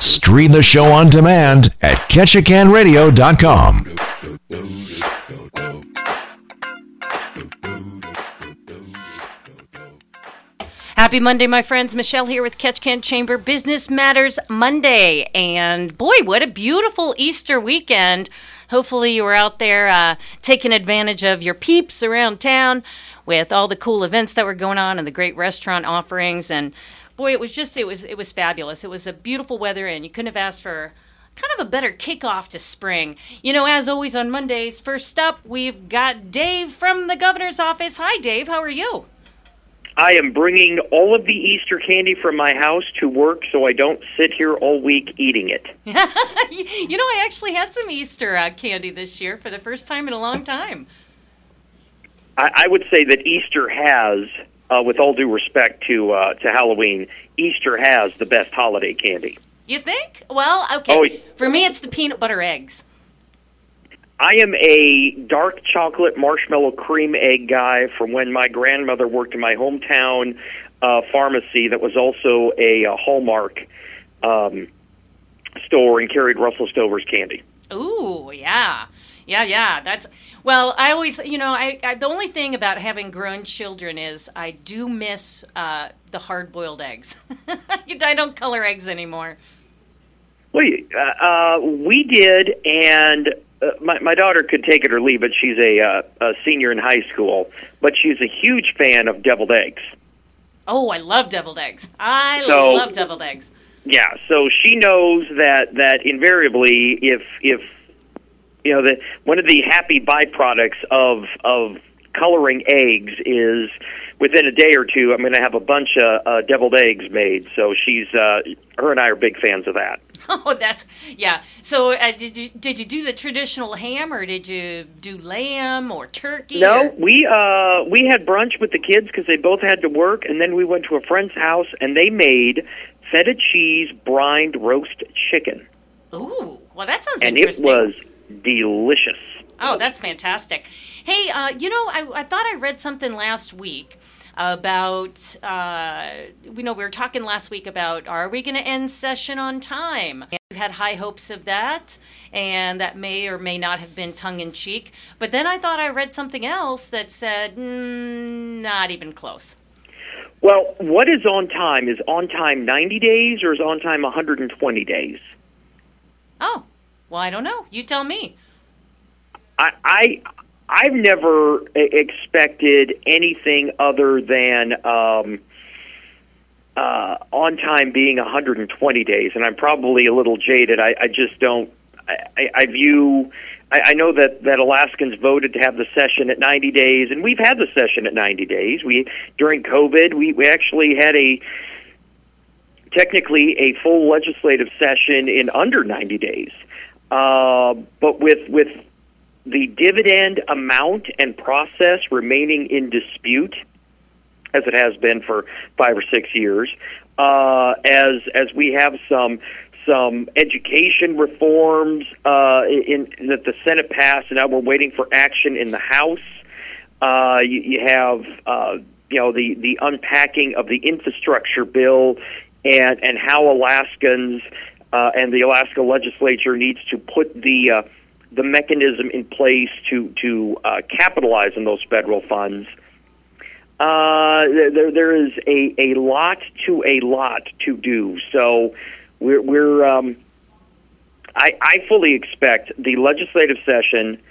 Stream the show on demand at ketchikanradio.com. Happy Monday, my friends. Michelle here with Ketchikan Chamber Business Matters Monday. And boy, what a beautiful Easter weekend. Hopefully, you were out there uh, taking advantage of your peeps around town with all the cool events that were going on and the great restaurant offerings. And boy, it was just, it was, it was fabulous. It was a beautiful weather, and you couldn't have asked for kind of a better kickoff to spring. You know, as always on Mondays, first up, we've got Dave from the governor's office. Hi, Dave. How are you? I am bringing all of the Easter candy from my house to work so I don't sit here all week eating it. you know, I actually had some Easter uh, candy this year for the first time in a long time. I, I would say that Easter has, uh, with all due respect to uh, to Halloween, Easter has the best holiday candy. You think? Well, okay. Oh, For me, it's the peanut butter eggs. I am a dark chocolate marshmallow cream egg guy from when my grandmother worked in my hometown uh, pharmacy that was also a, a Hallmark um, store and carried Russell Stover's candy. Ooh, yeah. Yeah, yeah. That's well. I always, you know, I, I the only thing about having grown children is I do miss uh, the hard-boiled eggs. I don't color eggs anymore. Well, uh, uh, we did, and uh, my my daughter could take it or leave it. She's a, uh, a senior in high school, but she's a huge fan of deviled eggs. Oh, I love deviled eggs. I So- love deviled eggs. Yeah, so she knows that that invariably, if if you know that one of the happy byproducts of of coloring eggs is within a day or two, I'm going to have a bunch of uh, deviled eggs made. So she's uh, her and I are big fans of that. Oh, that's yeah. So, uh, did you did you do the traditional ham, or did you do lamb or turkey? No, or- we uh we had brunch with the kids because they both had to work, and then we went to a friend's house and they made feta cheese brined roast chicken, Ooh, well, that sounds and it was delicious. Oh, that's fantastic. Hey, uh, you know, I, I thought I read something last week about, uh, we know we were talking last week about are we going to end session on time? And we had high hopes of that, and that may or may not have been tongue in cheek. But then I thought I read something else that said, mm, not even close. Well, what is on time? Is on time 90 days or is on time 120 days? Oh, well, I don't know. You tell me. I, I I've never expected anything other than um, uh, on time being 120 days, and I'm probably a little jaded. I, I just don't. I, I- I view. I, I know that that Alaskans voted to have the session at 90 days, and we've had the session at 90 days. We during COVID, we, we actually had a technically a full legislative session in under 90 days. Uh, but with with the dividend amount and process remaining in dispute, as it has been for five or six years, uh, as as we have some some education reforms uh, in, in that the Senate passed, and now we're waiting for action in the House. Uh, you, you have uh, you know the the unpacking of the infrastructure bill, and and how Alaskans uh, and the Alaska legislature needs to put the uh, the mechanism in place to to uh, capitalize on those federal funds. Uh, there, there is a, a lot to a lot to do. So we're, we're um, I, I fully expect the legislative session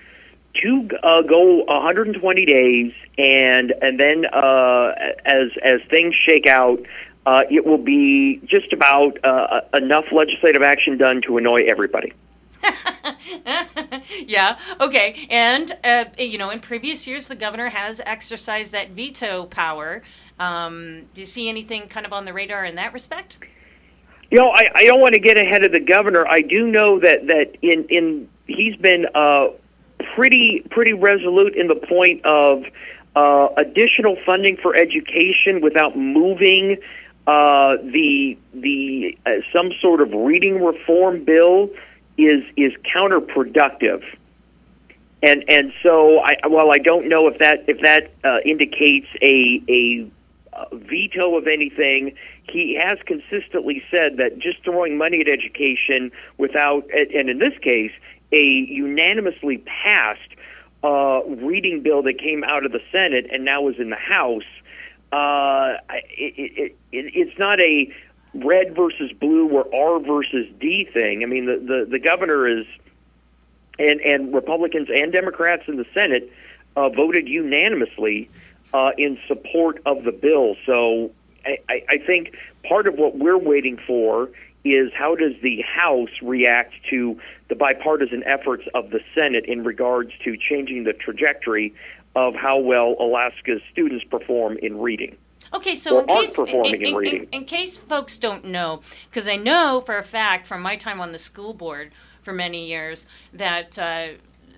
to uh, go 120 days, and and then uh, as as things shake out, uh, it will be just about uh, enough legislative action done to annoy everybody. yeah. Okay. And uh, you know, in previous years, the governor has exercised that veto power. Um, do you see anything kind of on the radar in that respect? You know, I, I don't want to get ahead of the governor. I do know that that in in he's been uh, pretty pretty resolute in the point of uh, additional funding for education without moving uh, the the uh, some sort of reading reform bill is is counterproductive. And and so I well I don't know if that if that uh, indicates a a veto of anything. He has consistently said that just throwing money at education without, and in this case, a unanimously passed uh, reading bill that came out of the Senate and now is in the House. Uh, it, it, it, it's not a red versus blue or R versus D thing. I mean, the, the, the governor is, and, and Republicans and Democrats in the Senate uh, voted unanimously uh, in support of the bill. So I, I think part of what we're waiting for is how does the House react to the bipartisan efforts of the Senate in regards to changing the trajectory of how well Alaska's students perform in reading. Okay, so in case, in, in, in, in, case folks don't know, because I know for a fact from my time on the school board for many years that uh,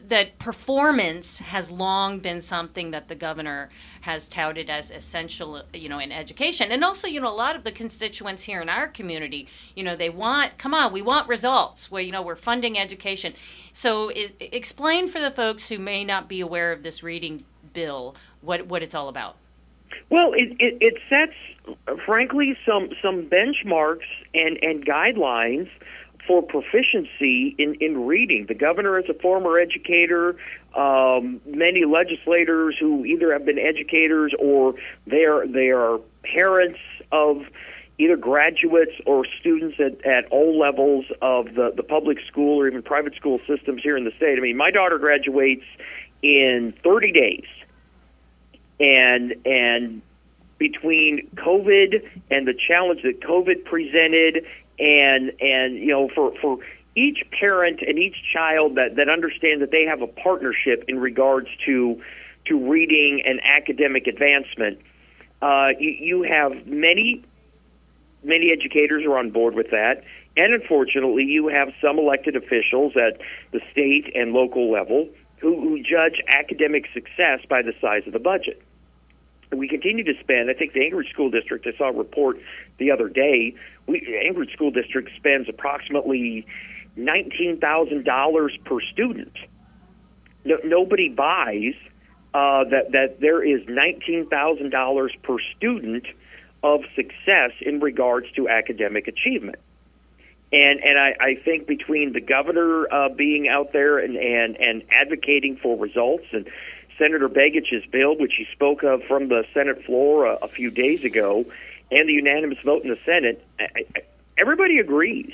that performance has long been something that the governor has touted as essential, you know, in education. And also, you know, a lot of the constituents here in our community, you know, they want, come on, we want results. Where you know, we're funding education. So, is, explain for the folks who may not be aware of this reading bill what what it's all about. Well, it, it, it sets, frankly, some some benchmarks and and guidelines for proficiency in, in reading. The governor is a former educator. Um, many legislators who either have been educators or they are they are parents of either graduates or students at, at all levels of the, the public school or even private school systems here in the state. I mean, my daughter graduates in 30 days, and and between COVID and the challenge that COVID presented and and you know for for each parent and each child that that understands that they have a partnership in regards to to reading and academic advancement. Uh, you, you have many many educators are on board with that, and unfortunately, you have some elected officials at the state and local level who, who judge academic success by the size of the budget. We continue to spend. I think the Anchorage School District. I saw a report the other day we, Anchorage School District spends approximately nineteen thousand dollars per student. No, nobody buys uh, that that there is nineteen thousand dollars per student of success in regards to academic achievement. And and I, I think between the governor uh, being out there and, and, and advocating for results and Senator Begich's bill, which he spoke of from the Senate floor a, a few days ago, and the unanimous vote in the Senate, everybody agrees.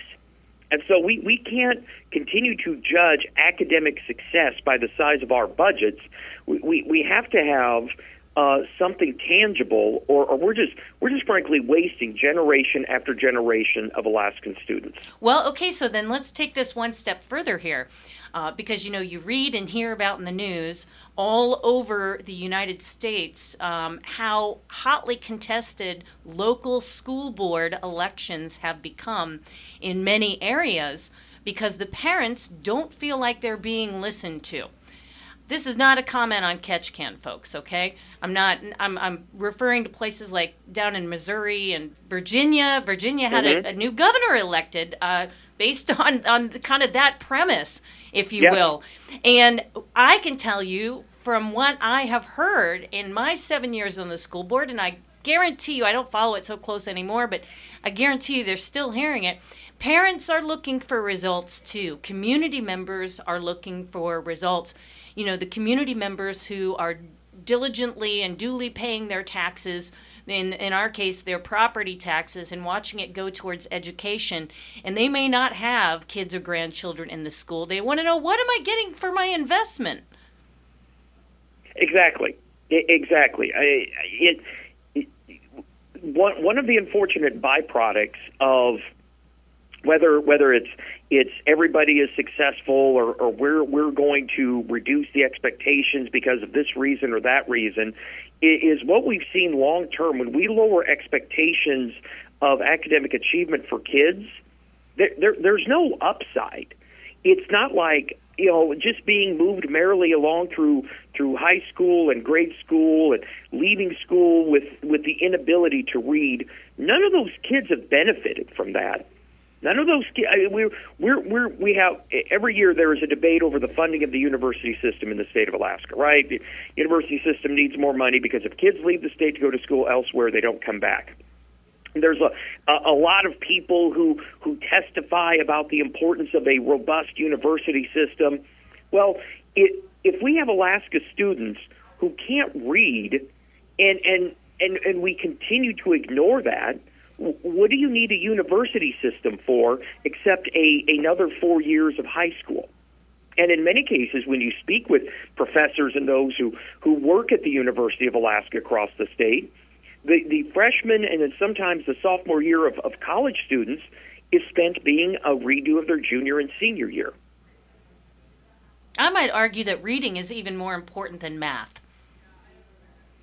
And so we, we can't continue to judge academic success by the size of our budgets. We, we, we have to have uh, something tangible, or, or we're just we're just frankly wasting generation after generation of Alaskan students. Well, okay, so then let's take this one step further here uh, because you know you read and hear about in the news all over the United States um, how hotly contested local school board elections have become in many areas because the parents don't feel like they're being listened to. This is not a comment on Ketchikan, folks. Okay, I'm not. I'm, I'm referring to places like down in Missouri and Virginia. Virginia had mm-hmm. a, a, new governor elected. Uh, based on on kind of that premise, if you will. And I can tell you from what I have heard in my seven years on the school board, and I guarantee you I don't follow it so close anymore, but I guarantee you they're still hearing it. Parents are looking for results too. Community members are looking for results. You know, the community members who are diligently and duly paying their taxes in in our case their property taxes and watching it go towards education. And they may not have kids or grandchildren in the school. They want to know what am i getting for my investment? Exactly. Exactly. I, it, one one of the unfortunate byproducts of whether whether it's it's everybody is successful or, or we're we're going to reduce the expectations because of this reason or that reason is what we've seen long term. When we lower expectations of academic achievement for kids there, there there's no upside. It's not like you know just being moved merrily along through through high school and grade school and leaving school with with the inability to read. None of those kids have benefited from that None of those. I we're, we're, we're, we have every year there is a debate over the funding of the university system in the state of Alaska. Right, the university system needs more money because if kids leave the state to go to school elsewhere, they don't come back. There's a, a, a lot of people who who testify about the importance of a robust university system. Well, it, if we have Alaska students who can't read, and and and and we continue to ignore that what do you need a university system for except a another four years of high school? And in many cases, when you speak with professors and those who, who work at the University of Alaska across the state, the, the freshman and then sometimes the sophomore year of, of college students is spent being a redo of their junior and senior year. I might argue that reading is even more important than math.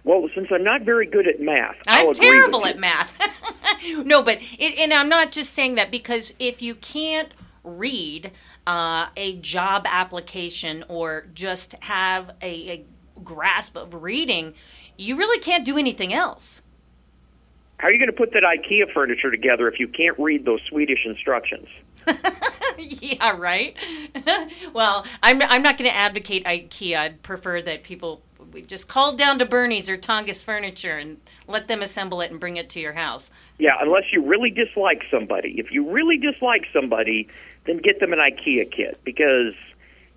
Well, since I'm not very good at math, I'm terrible at math. no, but it, and I'm not just saying that because if you can't read uh, a job application or just have a, a grasp of reading, you really can't do anything else. How are you going to put that IKEA furniture together if you can't read those Swedish instructions? yeah, right. well, I'm I'm not going to advocate IKEA. I'd prefer that people we just call down to Bernie's or Tongass Furniture and let them assemble it and bring it to your house. Yeah, unless you really dislike somebody. If you really dislike somebody, then get them an IKEA kit because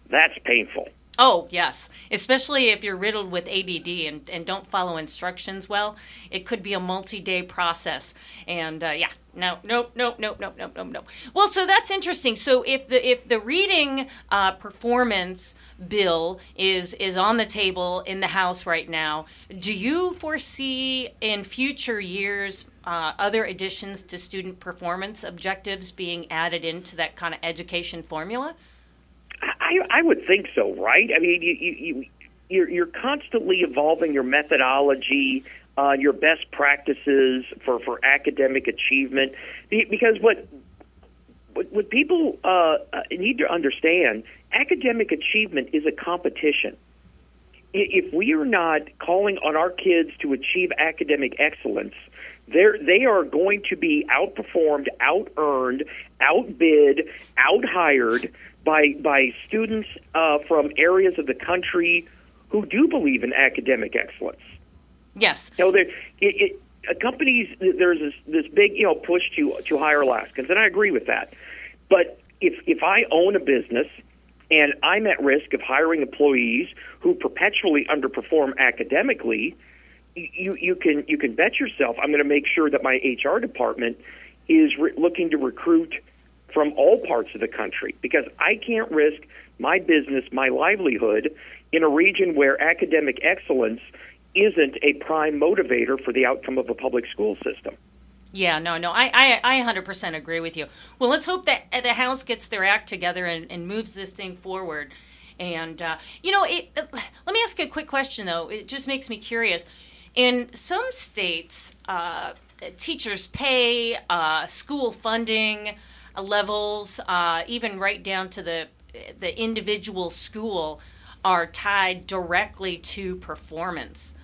that's painful. Oh, yes. Especially if you're riddled with ADD and, and don't follow instructions well, it could be a multi day process. And uh, yeah, no, nope, nope, nope, nope, nope, nope, nope. Well, so that's interesting. So if the if the reading uh, performance bill is is on the table in the House right now, do you foresee in future years uh, other additions to student performance objectives being added into that kind of education formula? I, I would think so, right? I mean, you, you, you you're, you're constantly evolving your methodology, uh, your best practices for, for academic achievement. Because what what, what people uh, need to understand, academic achievement is a competition. If we are not calling on our kids to achieve academic excellence, they're, they are going to be outperformed, out earned, outbid, out hired by by students uh, from areas of the country who do believe in academic excellence. Yes. You know, there, it, it, companies there's this, this big you know push to to hire Alaskans, and I agree with that. But if if I own a business and I'm at risk of hiring employees who perpetually underperform academically, you you can you can bet yourself I'm going to make sure that my HR department is re- looking to recruit from all parts of the country because I can't risk my business, my livelihood in a region where academic excellence isn't a prime motivator for the outcome of a public school system. Yeah, no, no, I, I, I 100% agree with you. Well, let's hope that the House gets their act together and, and moves this thing forward. And, uh, you know, it, uh, let me ask you a quick question, though. It just makes me curious. In some states, uh, teachers' pay, uh, school funding, levels, uh, even right down to the the individual school, are tied directly to performance.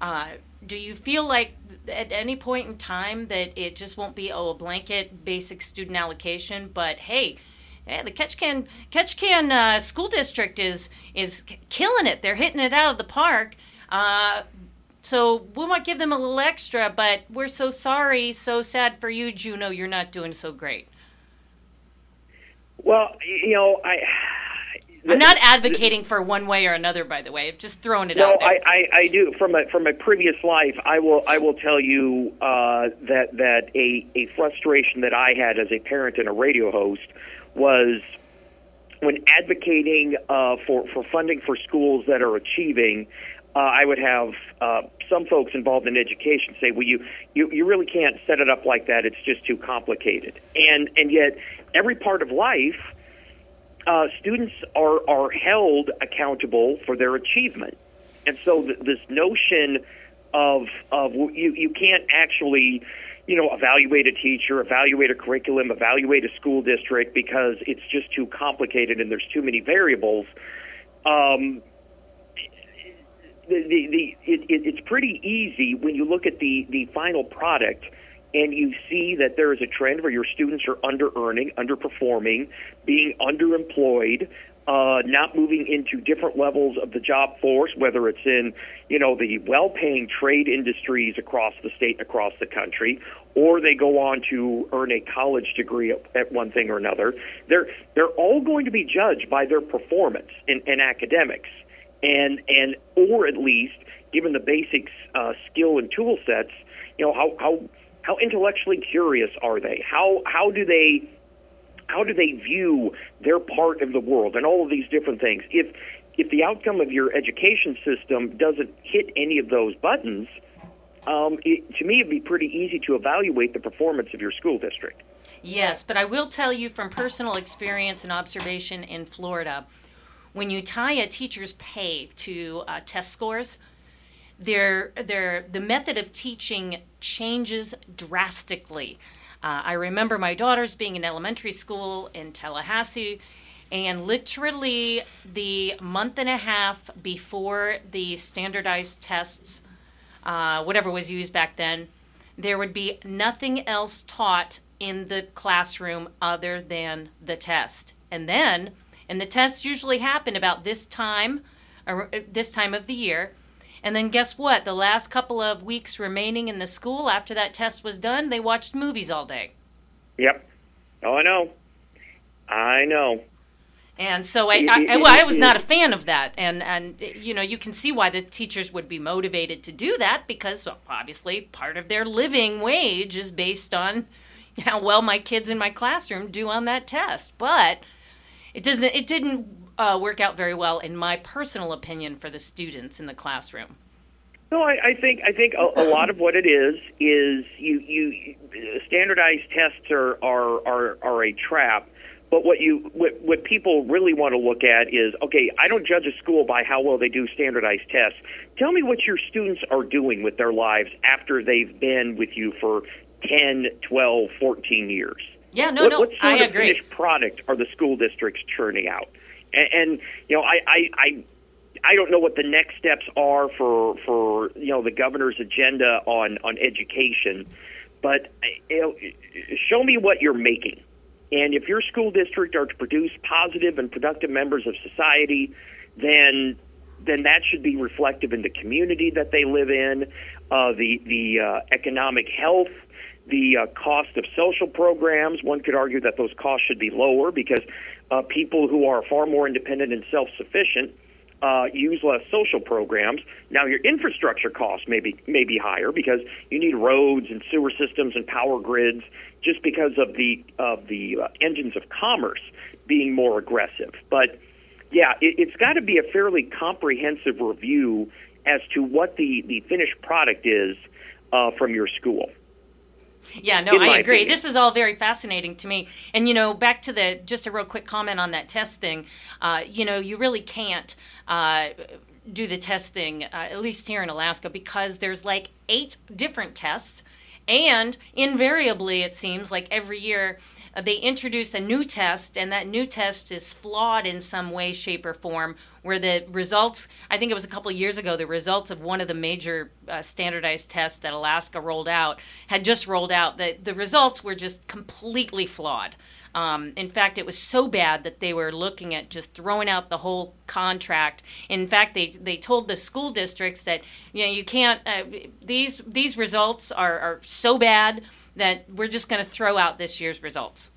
Uh, do you feel like at any point in time that it just won't be oh a blanket basic student allocation, but hey, yeah, the Ketchikan Ketchikan uh, school district is is killing it. They're hitting it out of the park. Uh, so we might give them a little extra, but we're so sorry, so sad for you, Juneau. You're not doing so great. Well, you know, I. I'm not advocating for one way or another, by the way. I'm just throwing it out there. I, I, I do. From a from a previous life, I will I will tell you uh, that that a a frustration that I had as a parent and a radio host was when advocating uh, for for funding for schools that are achieving. Uh, I would have uh, some folks involved in education say, "Well, you, you you really can't set it up like that. It's just too complicated." And and yet, every part of life, uh, students are are held accountable for their achievement, and so th- this notion of of you you can't actually you know evaluate a teacher, evaluate a curriculum, evaluate a school district because it's just too complicated and there's too many variables. Um, the, the, the it, it, it's pretty easy when you look at the, the final product and you see that there is a trend where your students are under earning, underperforming, being underemployed, uh, not moving into different levels of the job force, whether it's in, you know, the well-paying trade industries across the state, across the country, or they go on to earn a college degree at, at one thing or another. They're they're all going to be judged by their performance in, in academics, and and or at least given the basic uh, skill and tool sets, you know, how how how intellectually curious are they? How how do they how do they view their part of the world and all of these different things? If if the outcome of your education system doesn't hit any of those buttons, um, it, to me, it'd be pretty easy to evaluate the performance of your school district. Yes, but I will tell you from personal experience and observation in Florida, when you tie a teacher's pay to uh, test scores, their, their, the method of teaching changes drastically. Uh, I remember my daughters being in elementary school in Tallahassee, and literally the month and a half before the standardized tests, uh, whatever was used back then, there would be nothing else taught in the classroom other than the test. And then, and the tests usually happen about this time, or this time of the year. And then guess what? The last couple of weeks remaining in the school after that test was done, they watched movies all day. Yep. Oh, I know. I know. And so I, I, I, well, I was not a fan of that, and and you know you can see why the teachers would be motivated to do that because well, obviously part of their living wage is based on how well my kids in my classroom do on that test. But it doesn't it didn't uh, work out very well in my personal opinion for the students in the classroom. No, I, I think I think a, a lot of what it is is you you standardized tests are are are, are a trap. But what you what, what people really want to look at is okay. I don't judge a school by how well they do standardized tests. Tell me what your students are doing with their lives after they've been with you for 10, 12, 14 years. Yeah, no, what, no, what sort I of agree. finished product are the school districts churning out? And, and you know, I, I, I I don't know what the next steps are for for you know the governor's agenda on on education, but you know, show me what you're making. And if your school district are to produce positive and productive members of society, then then that should be reflective in the community that they live in, uh, the the uh, economic health, the uh, cost of social programs. One could argue that those costs should be lower because uh, people who are far more independent and self-sufficient uh, use less social programs. Now, your infrastructure costs may be may be higher because you need roads and sewer systems and power grids, just because of the of the uh, engines of commerce being more aggressive. But yeah, it, it's got to be a fairly comprehensive review as to what the the finished product is uh, from your school. Yeah, no, I agree. opinion. This is all very fascinating to me. And you know, back to the just a real quick comment on that test thing. Uh, you know, you really can't uh, do the test thing, uh, at least here in Alaska, because there's like eight different tests, and invariably, it seems like every year. Uh, They introduce a new test, and that new test is flawed in some way, shape, or form. Where the results, I think it was a couple years ago, the results of one of the major uh, standardized tests that Alaska rolled out had just rolled out. The, the results were just completely flawed. Um, in fact, it was so bad that they were looking at just throwing out the whole contract. In fact, they they told the school districts that you know you can't uh, these these results are, are so bad that we're just going to throw out this year's results.